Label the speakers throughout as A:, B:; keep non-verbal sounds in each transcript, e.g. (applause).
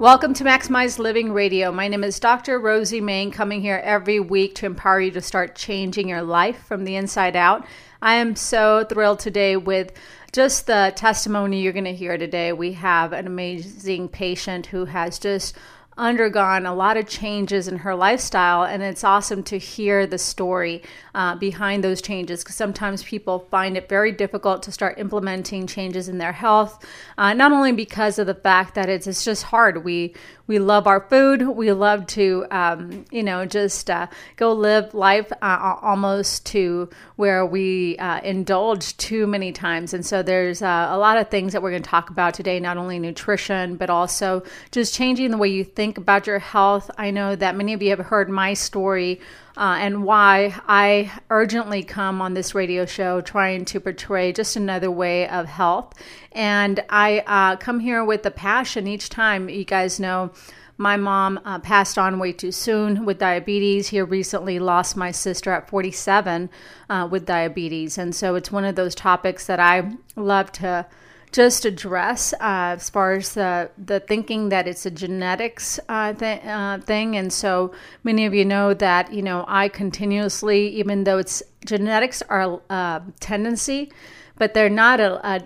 A: Welcome to Maximize Living Radio. My name is Dr. Rosie Main, coming here every week to empower you to start changing your life from the inside out. I am so thrilled today with just the testimony you're going to hear today. We have an amazing patient who has just undergone a lot of changes in her lifestyle, and it's awesome to hear the story uh, behind those changes because sometimes people find it very difficult to start implementing changes in their health, uh, not only because of the fact that it's, it's just hard. We we love our food. We love to, um, you know, just uh, go live life uh, almost to where we uh, indulge too many times. And so there's uh, a lot of things that we're going to talk about today, not only nutrition, but also just changing the way you think about your health. I know that many of you have heard my story uh, and why I urgently come on this radio show trying to portray just another way of health. And I uh, come here with a passion each time. You guys know my mom uh, passed on way too soon with diabetes. Here recently lost my sister at 47 uh, with diabetes. And so it's one of those topics that I love to just address uh, as far as the, the thinking that it's a genetics uh, th- uh, thing. And so many of you know that, you know, I continuously, even though it's genetics are a uh, tendency, but they're not a, a,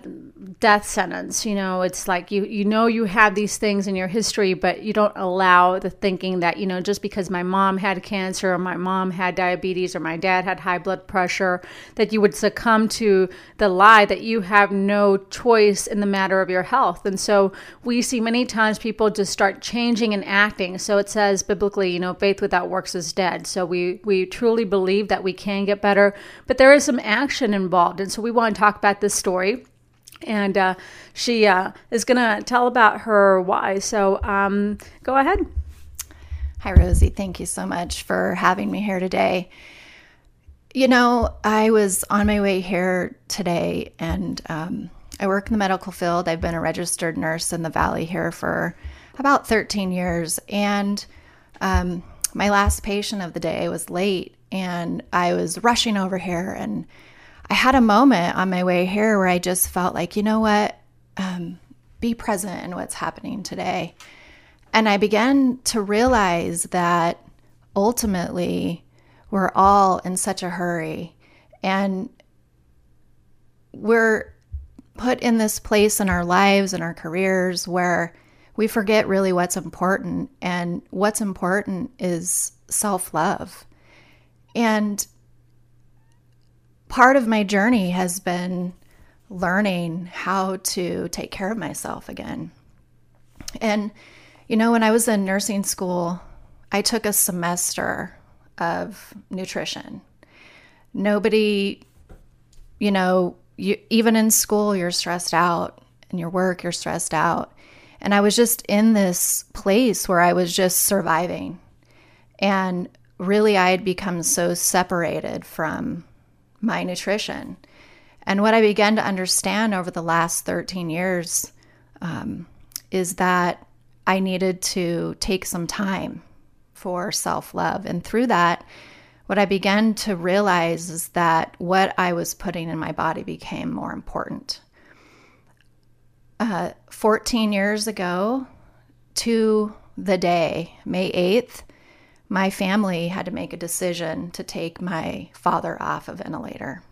A: death sentence. You know, it's like you you know you have these things in your history, but you don't allow the thinking that you know just because my mom had cancer or my mom had diabetes or my dad had high blood pressure that you would succumb to the lie that you have no choice in the matter of your health. And so we see many times people just start changing and acting. So it says biblically, you know, faith without works is dead. So we we truly believe that we can get better, but there is some action involved. And so we want to talk about this story and uh, she uh, is going to tell about her why. So um, go ahead.
B: Hi, Rosie. Thank you so much for having me here today. You know, I was on my way here today and um, I work in the medical field. I've been a registered nurse in the Valley here for about 13 years. And um, my last patient of the day was late and I was rushing over here and I had a moment on my way here where I just felt like, you know what? Um, be present in what's happening today. And I began to realize that ultimately we're all in such a hurry and we're put in this place in our lives and our careers where we forget really what's important. And what's important is self love. And part of my journey has been learning how to take care of myself again. And, you know, when I was in nursing school, I took a semester of nutrition. Nobody, you know, you, even in school, you're stressed out. In your work, you're stressed out. And I was just in this place where I was just surviving. And really, I had become so separated from my nutrition. And what I began to understand over the last 13 years um, is that I needed to take some time for self love. And through that, what I began to realize is that what I was putting in my body became more important. Uh, 14 years ago, to the day, May 8th, my family had to make a decision to take my father off a ventilator.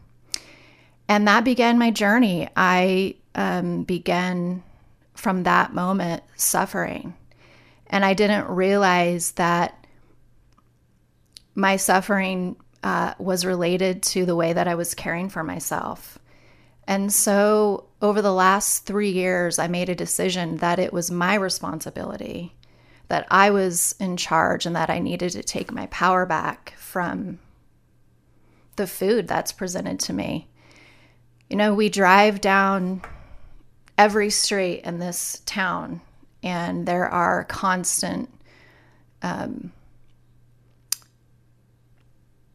B: And that began my journey. I um, began from that moment suffering. And I didn't realize that my suffering uh, was related to the way that I was caring for myself. And so, over the last three years, I made a decision that it was my responsibility that I was in charge and that I needed to take my power back from the food that's presented to me. You know, we drive down every street in this town, and there are constant um,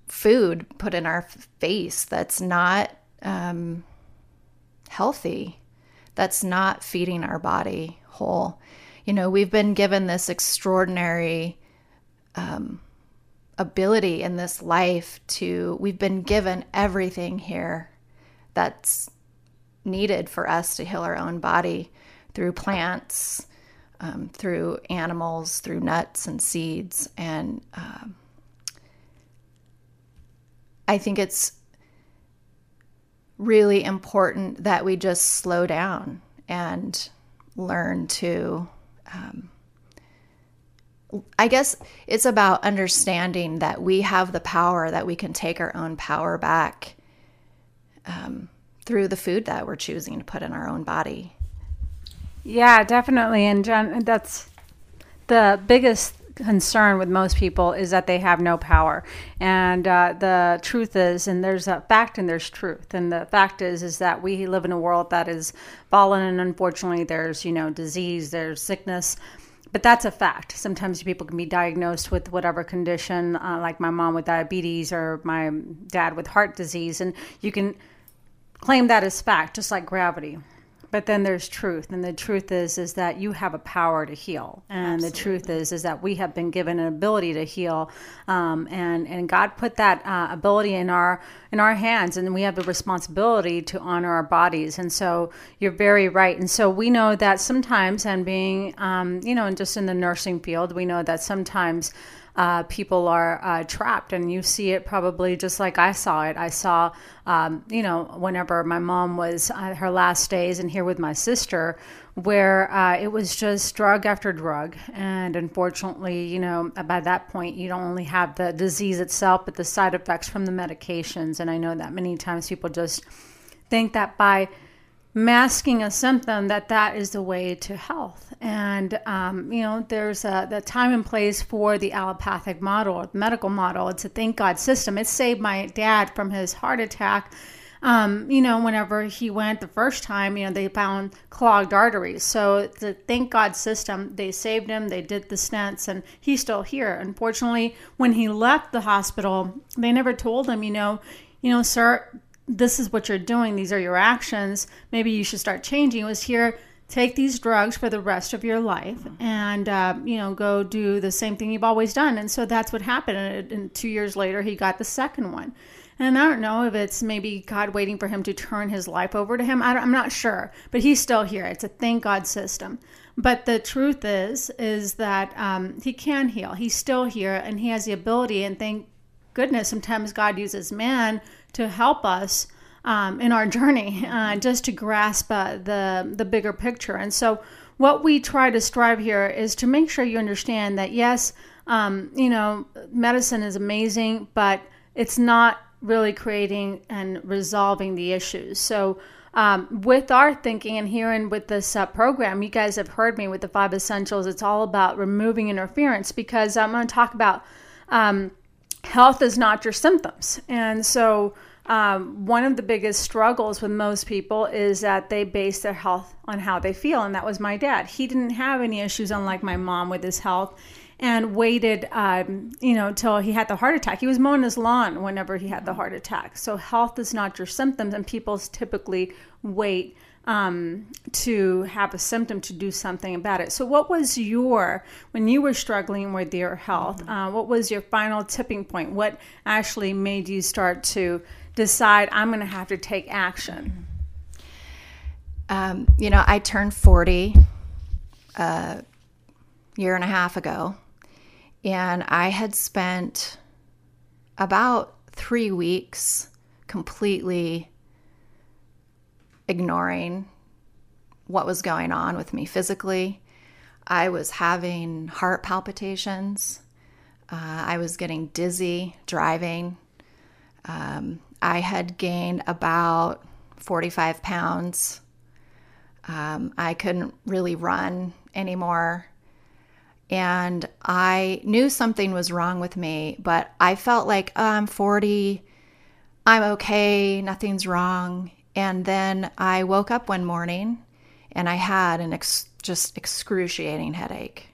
B: food put in our face that's not um, healthy, that's not feeding our body whole. You know, we've been given this extraordinary um, ability in this life to, we've been given everything here that's needed for us to heal our own body through plants, um, through animals, through nuts and seeds. And um, I think it's really important that we just slow down and learn to. Um, I guess it's about understanding that we have the power, that we can take our own power back um, through the food that we're choosing to put in our own body.
A: Yeah, definitely. And Jen, that's the biggest concern with most people is that they have no power. And uh, the truth is, and there's a fact and there's truth. And the fact is, is that we live in a world that is fallen, and unfortunately, there's you know disease, there's sickness. But that's a fact. Sometimes people can be diagnosed with whatever condition, uh, like my mom with diabetes or my dad with heart disease, and you can claim that as fact, just like gravity but then there's truth and the truth is is that you have a power to heal. And Absolutely. the truth is is that we have been given an ability to heal um, and and god put that uh, ability in our in our hands and we have the responsibility to honor our bodies. And so you're very right. And so we know that sometimes and being um, you know and just in the nursing field we know that sometimes uh, people are uh, trapped. And you see it probably just like I saw it. I saw, um, you know, whenever my mom was uh, her last days and here with my sister, where uh, it was just drug after drug. And unfortunately, you know, by that point, you don't only have the disease itself, but the side effects from the medications. And I know that many times people just think that by masking a symptom that that is the way to health. And um, you know there's a the time and place for the allopathic model the medical model. It's a thank god system. It saved my dad from his heart attack. Um, you know whenever he went the first time you know they found clogged arteries. So the thank god system. They saved him. They did the stents and he's still here. Unfortunately when he left the hospital they never told him you know you know sir this is what you're doing, these are your actions, maybe you should start changing. It was here, take these drugs for the rest of your life and, uh, you know, go do the same thing you've always done. And so that's what happened. And, and two years later, he got the second one. And I don't know if it's maybe God waiting for him to turn his life over to him. I am not sure, but he's still here. It's a thank God system. But the truth is, is that um, he can heal. He's still here, and he has the ability. And thank goodness, sometimes God uses man to help us um, in our journey, (laughs) uh, just to grasp uh, the the bigger picture. And so, what we try to strive here is to make sure you understand that yes, um, you know, medicine is amazing, but it's not really creating and resolving the issues. So. Um, with our thinking and hearing with this uh, program, you guys have heard me with the five essentials. It's all about removing interference because I'm going to talk about um, health is not your symptoms. And so, um, one of the biggest struggles with most people is that they base their health on how they feel. And that was my dad. He didn't have any issues, unlike my mom, with his health. And waited, um, you know, till he had the heart attack. He was mowing his lawn whenever he had the heart attack. So health is not your symptoms, and people typically wait um, to have a symptom to do something about it. So, what was your, when you were struggling with your health, mm-hmm. uh, what was your final tipping point? What actually made you start to decide, I'm going to have to take action?
B: Um, you know, I turned 40 a uh, year and a half ago, and I had spent about three weeks completely ignoring what was going on with me physically. I was having heart palpitations. Uh, I was getting dizzy driving. Um, I had gained about 45 pounds. Um, I couldn't really run anymore. And I knew something was wrong with me, but I felt like oh, I'm 40, I'm okay, nothing's wrong. And then I woke up one morning and I had an ex- just excruciating headache.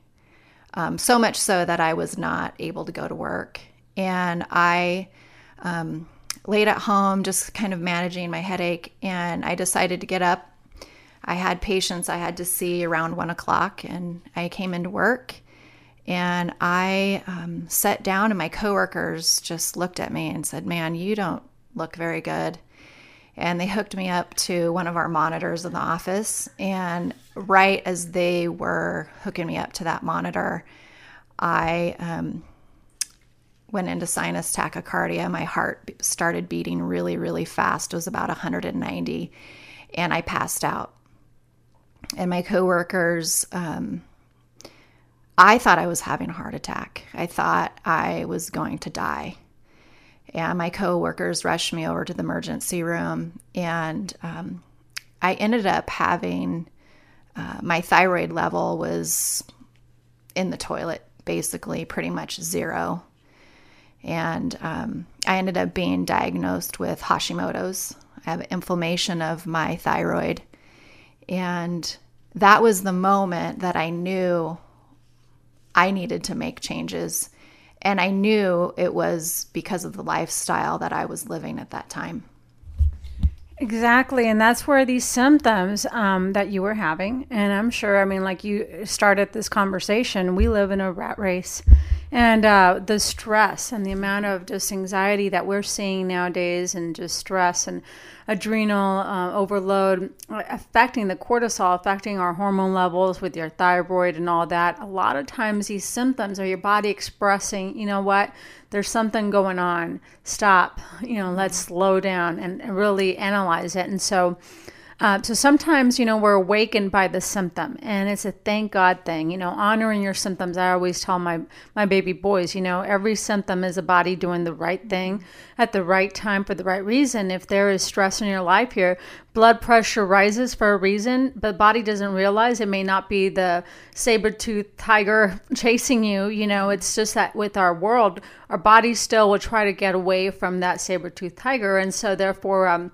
B: Um, so much so that I was not able to go to work. And I um, laid at home, just kind of managing my headache, and I decided to get up. I had patients I had to see around one o'clock, and I came into work. And I um, sat down, and my coworkers just looked at me and said, Man, you don't look very good and they hooked me up to one of our monitors in the office. And right as they were hooking me up to that monitor, I um, went into sinus tachycardia. My heart started beating really, really fast. It was about 190, and I passed out. And my coworkers, um, I thought I was having a heart attack. I thought I was going to die and my coworkers rushed me over to the emergency room and um, i ended up having uh, my thyroid level was in the toilet basically pretty much zero. And um, i ended up being diagnosed with hashimoto's i have inflammation of my thyroid. And that was the moment that i knew i needed to make changes and I knew it was because of the lifestyle that I was living at that time.
A: Exactly. And that's where these symptoms um, that you were having, and I'm sure, I mean, like you started this conversation, we live in a rat race. And uh, the stress and the amount of just anxiety that we're seeing nowadays, and just stress and adrenal uh, overload affecting the cortisol, affecting our hormone levels with your thyroid and all that. A lot of times, these symptoms are your body expressing, you know what, there's something going on. Stop, you know, let's slow down and really analyze it. And so, uh, so sometimes, you know, we're awakened by the symptom, and it's a thank God thing. You know, honoring your symptoms. I always tell my my baby boys, you know, every symptom is a body doing the right thing at the right time for the right reason. If there is stress in your life here, blood pressure rises for a reason, but body doesn't realize it may not be the saber-toothed tiger (laughs) chasing you. You know, it's just that with our world, our body still will try to get away from that saber-toothed tiger, and so therefore, um,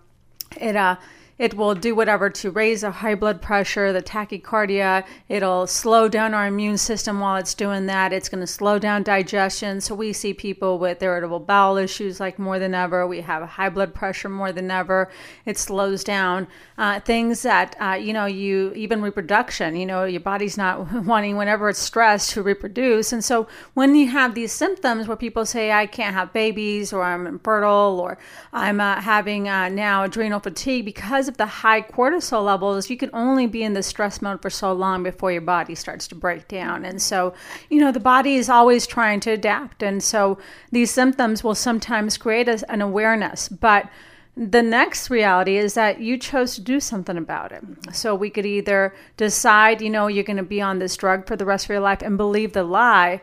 A: it uh it will do whatever to raise our high blood pressure, the tachycardia. It'll slow down our immune system while it's doing that. It's going to slow down digestion. So we see people with irritable bowel issues like more than ever. We have high blood pressure more than ever. It slows down uh, things that uh, you know you even reproduction. You know your body's not (laughs) wanting whenever it's stressed to reproduce. And so when you have these symptoms where people say I can't have babies or I'm infertile or I'm uh, having uh, now adrenal fatigue because because of the high cortisol levels, you can only be in the stress mode for so long before your body starts to break down. And so, you know, the body is always trying to adapt. And so these symptoms will sometimes create a, an awareness. But the next reality is that you chose to do something about it. So we could either decide, you know, you're going to be on this drug for the rest of your life and believe the lie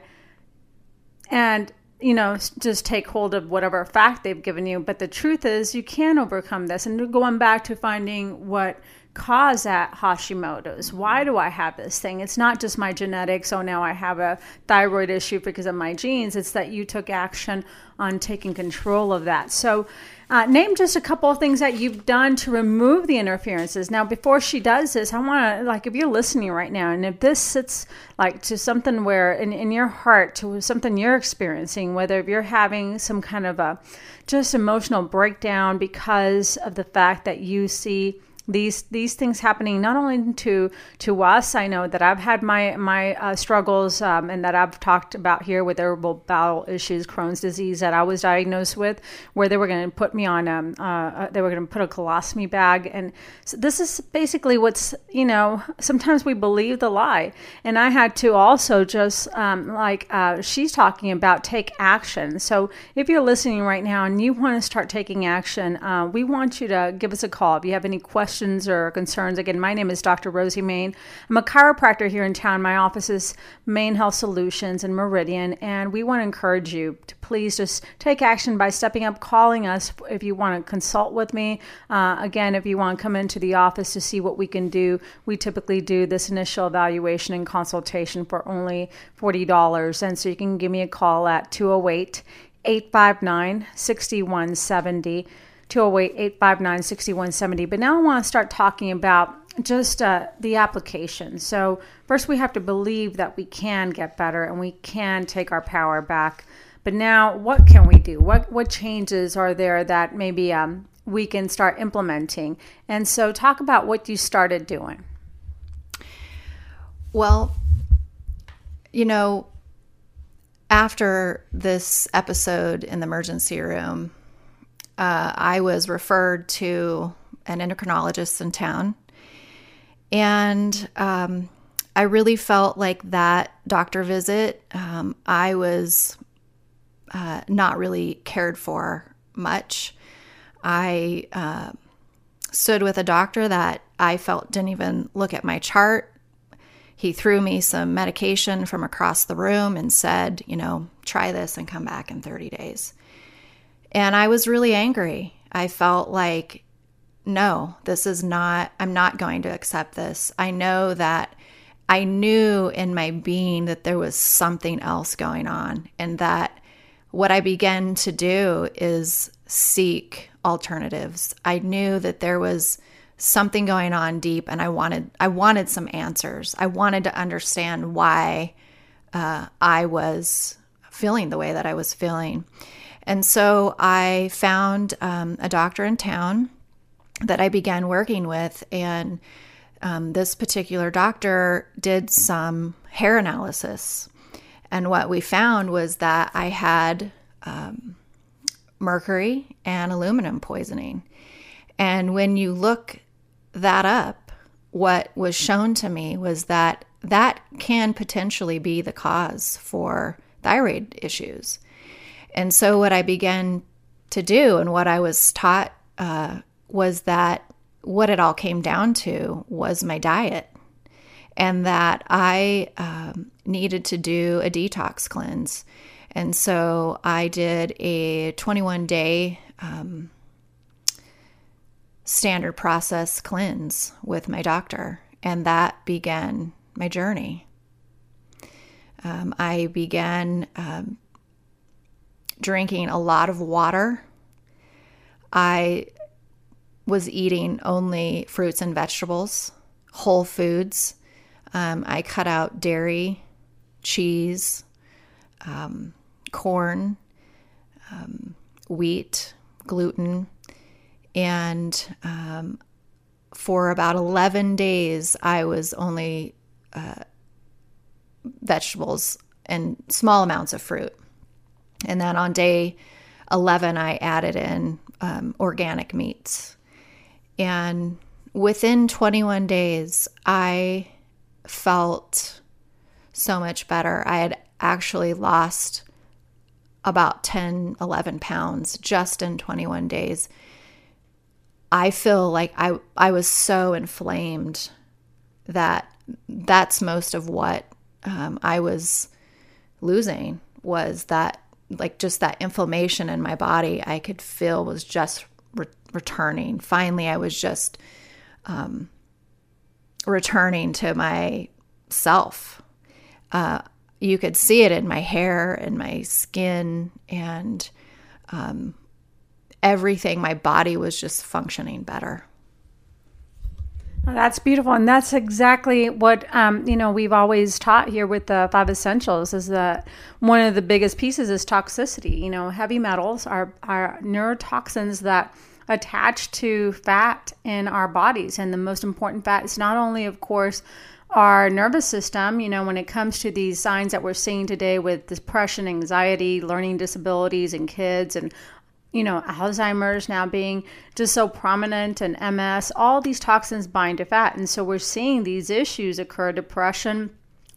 A: and you know, just take hold of whatever fact they've given you. But the truth is, you can overcome this. And going back to finding what caused that Hashimoto's, why do I have this thing? It's not just my genetics. Oh, now I have a thyroid issue because of my genes. It's that you took action on taking control of that. So, uh, name just a couple of things that you've done to remove the interferences. Now, before she does this, I want to, like, if you're listening right now, and if this sits like to something where in, in your heart, to something you're experiencing, whether if you're having some kind of a just emotional breakdown because of the fact that you see these these things happening not only to to us i know that i've had my my uh, struggles um, and that i've talked about here with irritable bowel issues crohn's disease that i was diagnosed with where they were going to put me on um, uh, uh they were going to put a colostomy bag. And so this is basically what's you know sometimes we believe the lie. And i had to also just um, like uh, she's talking about take action. So if you're listening right now and you want to start taking action uh, we want you to give us a call. If you have any questions questions or concerns, again, my name is Dr. Rosie Main. I'm a chiropractor here in town. My office is Main Health Solutions in Meridian, and we want to encourage you to please just take action by stepping up, calling us if you want to consult with me. Uh, again, if you want to come into the office to see what we can do, we typically do this initial evaluation and consultation for only $40. And so you can give me a call at 208 859 6170. 208 859 6170. But now I want to start talking about just uh, the application. So, first, we have to believe that we can get better and we can take our power back. But now, what can we do? What what changes are there that maybe um, we can start implementing? And so, talk about what you started doing.
B: Well, you know, after this episode in the emergency room, uh, I was referred to an endocrinologist in town. And um, I really felt like that doctor visit, um, I was uh, not really cared for much. I uh, stood with a doctor that I felt didn't even look at my chart. He threw me some medication from across the room and said, you know, try this and come back in 30 days. And I was really angry. I felt like, no, this is not, I'm not going to accept this. I know that I knew in my being that there was something else going on and that what I began to do is seek alternatives. I knew that there was something going on deep and I wanted I wanted some answers. I wanted to understand why uh, I was feeling the way that I was feeling. And so I found um, a doctor in town that I began working with and um, this particular doctor did some hair analysis. And what we found was that I had um, mercury and aluminum poisoning. And when you look that up, what was shown to me was that that can potentially be the cause for thyroid issues. And so, what I began to do and what I was taught uh, was that what it all came down to was my diet and that I um, needed to do a detox cleanse. And so I did a 21 day um, standard process cleanse with my doctor, and that began my journey. Um, I began um, drinking a lot of water. I was eating only fruits and vegetables, whole foods. Um, I cut out dairy, cheese, um, corn, um, wheat, gluten, and um, for about 11 days, I was only uh, vegetables and small amounts of fruit. And then on day 11, I added in um, organic meats. And within 21 days, I felt so much better. I had actually lost about 10, 11 pounds just in 21 days. I feel like I, I was so inflamed that that's most of what um, I was losing was that like just that inflammation in my body I could feel was just re- returning. Finally, I was just um, returning to myself. Uh, you could see it in my hair and my skin and um, everything. My body was just functioning better.
A: That's beautiful, and that's exactly what um, you know we've always taught here with the five essentials. Is that one of the biggest pieces is toxicity. You know, heavy metals are are neurotoxins that attach to fat in our bodies, and the most important fat is not only, of course, our nervous system, you know, when it comes to these signs that we're seeing today with depression, anxiety, learning disabilities in kids, and you know, Alzheimer's now being just so prominent and MS, all these toxins bind to fat. And so we're seeing these issues occur. Depression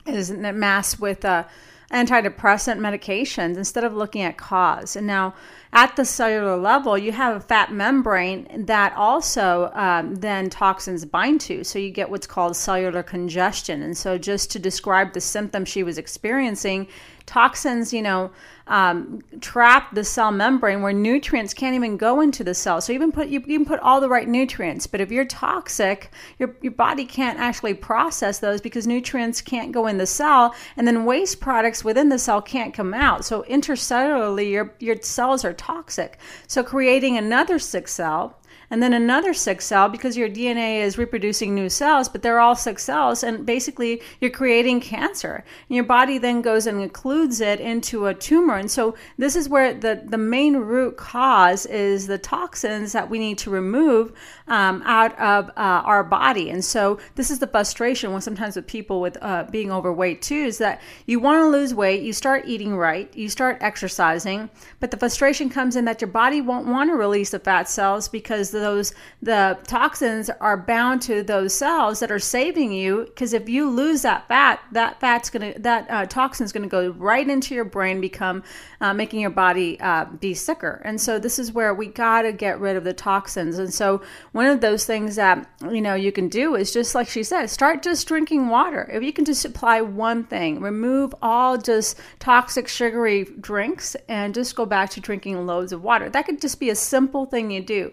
A: is masked with uh, antidepressant medications instead of looking at cause. And now, at the cellular level, you have a fat membrane that also um, then toxins bind to. So you get what's called cellular congestion. And so, just to describe the symptom she was experiencing, toxins, you know, um, trap the cell membrane where nutrients can't even go into the cell. So even put you, can put all the right nutrients, but if you're toxic, your your body can't actually process those because nutrients can't go in the cell, and then waste products within the cell can't come out. So intercellularly, your your cells are toxic. So creating another sick cell and then another sick cell because your DNA is reproducing new cells, but they're all sick cells. And basically, you're creating cancer. And your body then goes and includes it into a tumor. And so, this is where the, the main root cause is the toxins that we need to remove um, out of uh, our body. And so, this is the frustration when sometimes with people with uh, being overweight too is that you want to lose weight, you start eating right, you start exercising, but the frustration comes in that your body won't want to release the fat cells because those the toxins are bound to those cells that are saving you. Because if you lose that fat, that fat's gonna that uh, toxin is gonna go right into your brain, become uh, making your body uh, be sicker. And so this is where we gotta get rid of the toxins. And so one of those things that you know you can do is just like she said, start just drinking water. If you can just apply one thing, remove all just toxic sugary drinks, and just go back to drinking loads of water. That could just be a simple thing you do.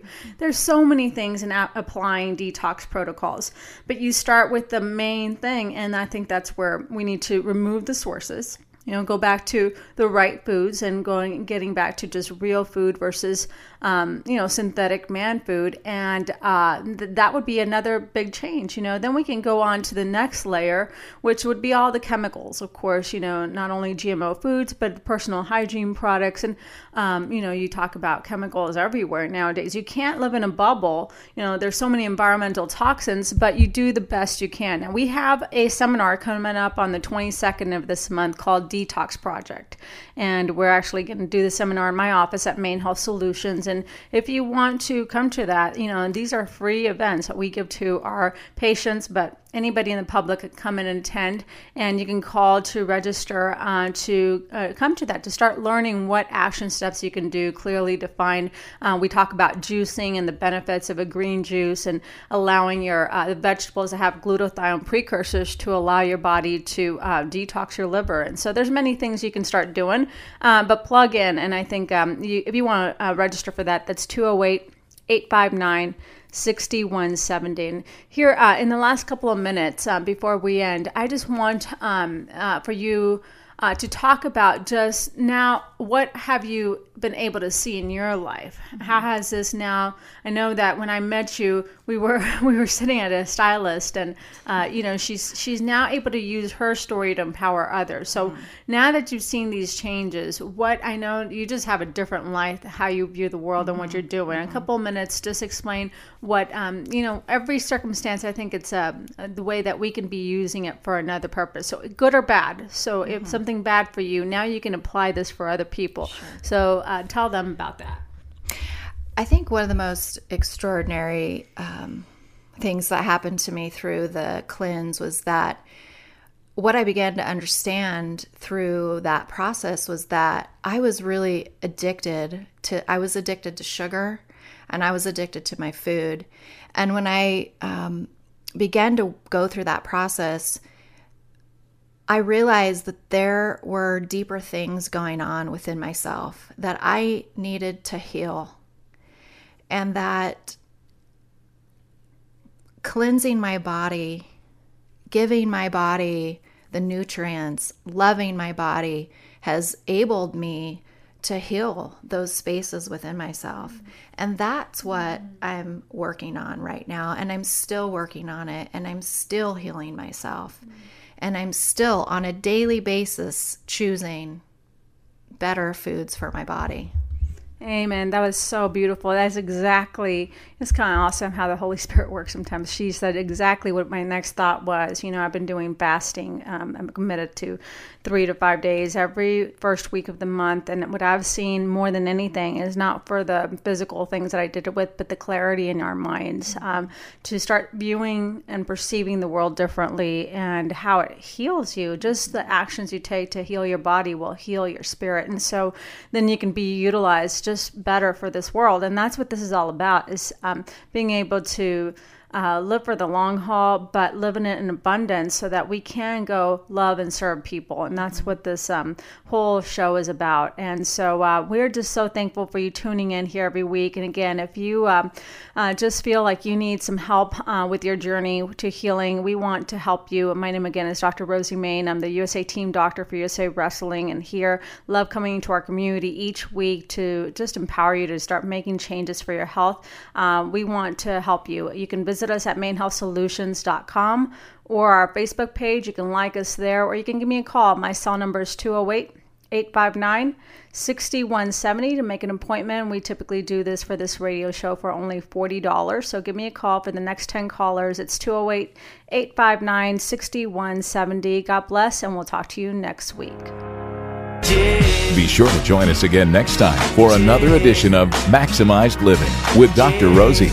A: So many things in applying detox protocols, but you start with the main thing, and I think that's where we need to remove the sources. You know go back to the right foods and going getting back to just real food versus um, you know synthetic man food and uh, th- that would be another big change you know then we can go on to the next layer which would be all the chemicals of course you know not only gmo foods but personal hygiene products and um, you know you talk about chemicals everywhere nowadays you can't live in a bubble you know there's so many environmental toxins but you do the best you can and we have a seminar coming up on the 22nd of this month called Detox Project. And we're actually going to do the seminar in my office at Main Health Solutions. And if you want to come to that, you know, these are free events that we give to our patients, but anybody in the public can come and attend and you can call to register uh, to uh, come to that to start learning what action steps you can do clearly defined. Uh, we talk about juicing and the benefits of a green juice and allowing your uh, vegetables to have glutathione precursors to allow your body to uh, detox your liver. And so there's many things you can start doing. Uh, but plug in and i think um, you, if you want to register for that that's 208 859 6170. Here, uh, in the last couple of minutes uh, before we end, I just want um, uh, for you uh, to talk about just now what have you been able to see in your life how mm-hmm. has this now i know that when i met you we were (laughs) we were sitting at a stylist and uh, you know she's she's now able to use her story to empower others so mm-hmm. now that you've seen these changes what i know you just have a different life how you view the world mm-hmm. and what you're doing mm-hmm. a couple minutes just explain what um, you know every circumstance i think it's uh, the way that we can be using it for another purpose so good or bad so if mm-hmm. something something bad for you, now you can apply this for other people. Sure. So uh, tell them about that.
B: I think one of the most extraordinary um, things that happened to me through the cleanse was that what I began to understand through that process was that I was really addicted to, I was addicted to sugar and I was addicted to my food. And when I um, began to go through that process, I realized that there were deeper things going on within myself that I needed to heal. And that cleansing my body, giving my body the nutrients, loving my body has abled me to heal those spaces within myself. And that's what I'm working on right now. And I'm still working on it and I'm still healing myself. And I'm still on a daily basis choosing better foods for my body.
A: Amen. That was so beautiful. That's exactly, it's kind of awesome how the Holy (laughs) Spirit works sometimes. She said exactly what my next thought was. You know, I've been doing fasting. Um, I'm committed to three to five days every first week of the month. And what I've seen more than anything is not for the physical things that I did it with, but the clarity in our minds um, to start viewing and perceiving the world differently and how it heals you. Just the actions you take to heal your body will heal your spirit. And so then you can be utilized just better for this world. And that's what this is all about is um, being able to uh, live for the long haul, but living it in abundance so that we can go love and serve people. And that's what this um, whole show is about. And so uh, we're just so thankful for you tuning in here every week. And again, if you um, uh, just feel like you need some help uh, with your journey to healing, we want to help you. My name again is Dr. Rosie Main. I'm the USA Team Doctor for USA Wrestling, and here love coming to our community each week to just empower you to start making changes for your health. Um, we want to help you. You can visit us at mainhealthsolutions.com or our Facebook page. You can like us there, or you can give me a call. My cell number is 208 859 6170 to make an appointment. We typically do this for this radio show for only $40. So give me a call for the next 10 callers. It's 208 859 6170. God bless, and we'll talk to you next week.
C: Be sure to join us again next time for another edition of Maximized Living with Dr. Rosie.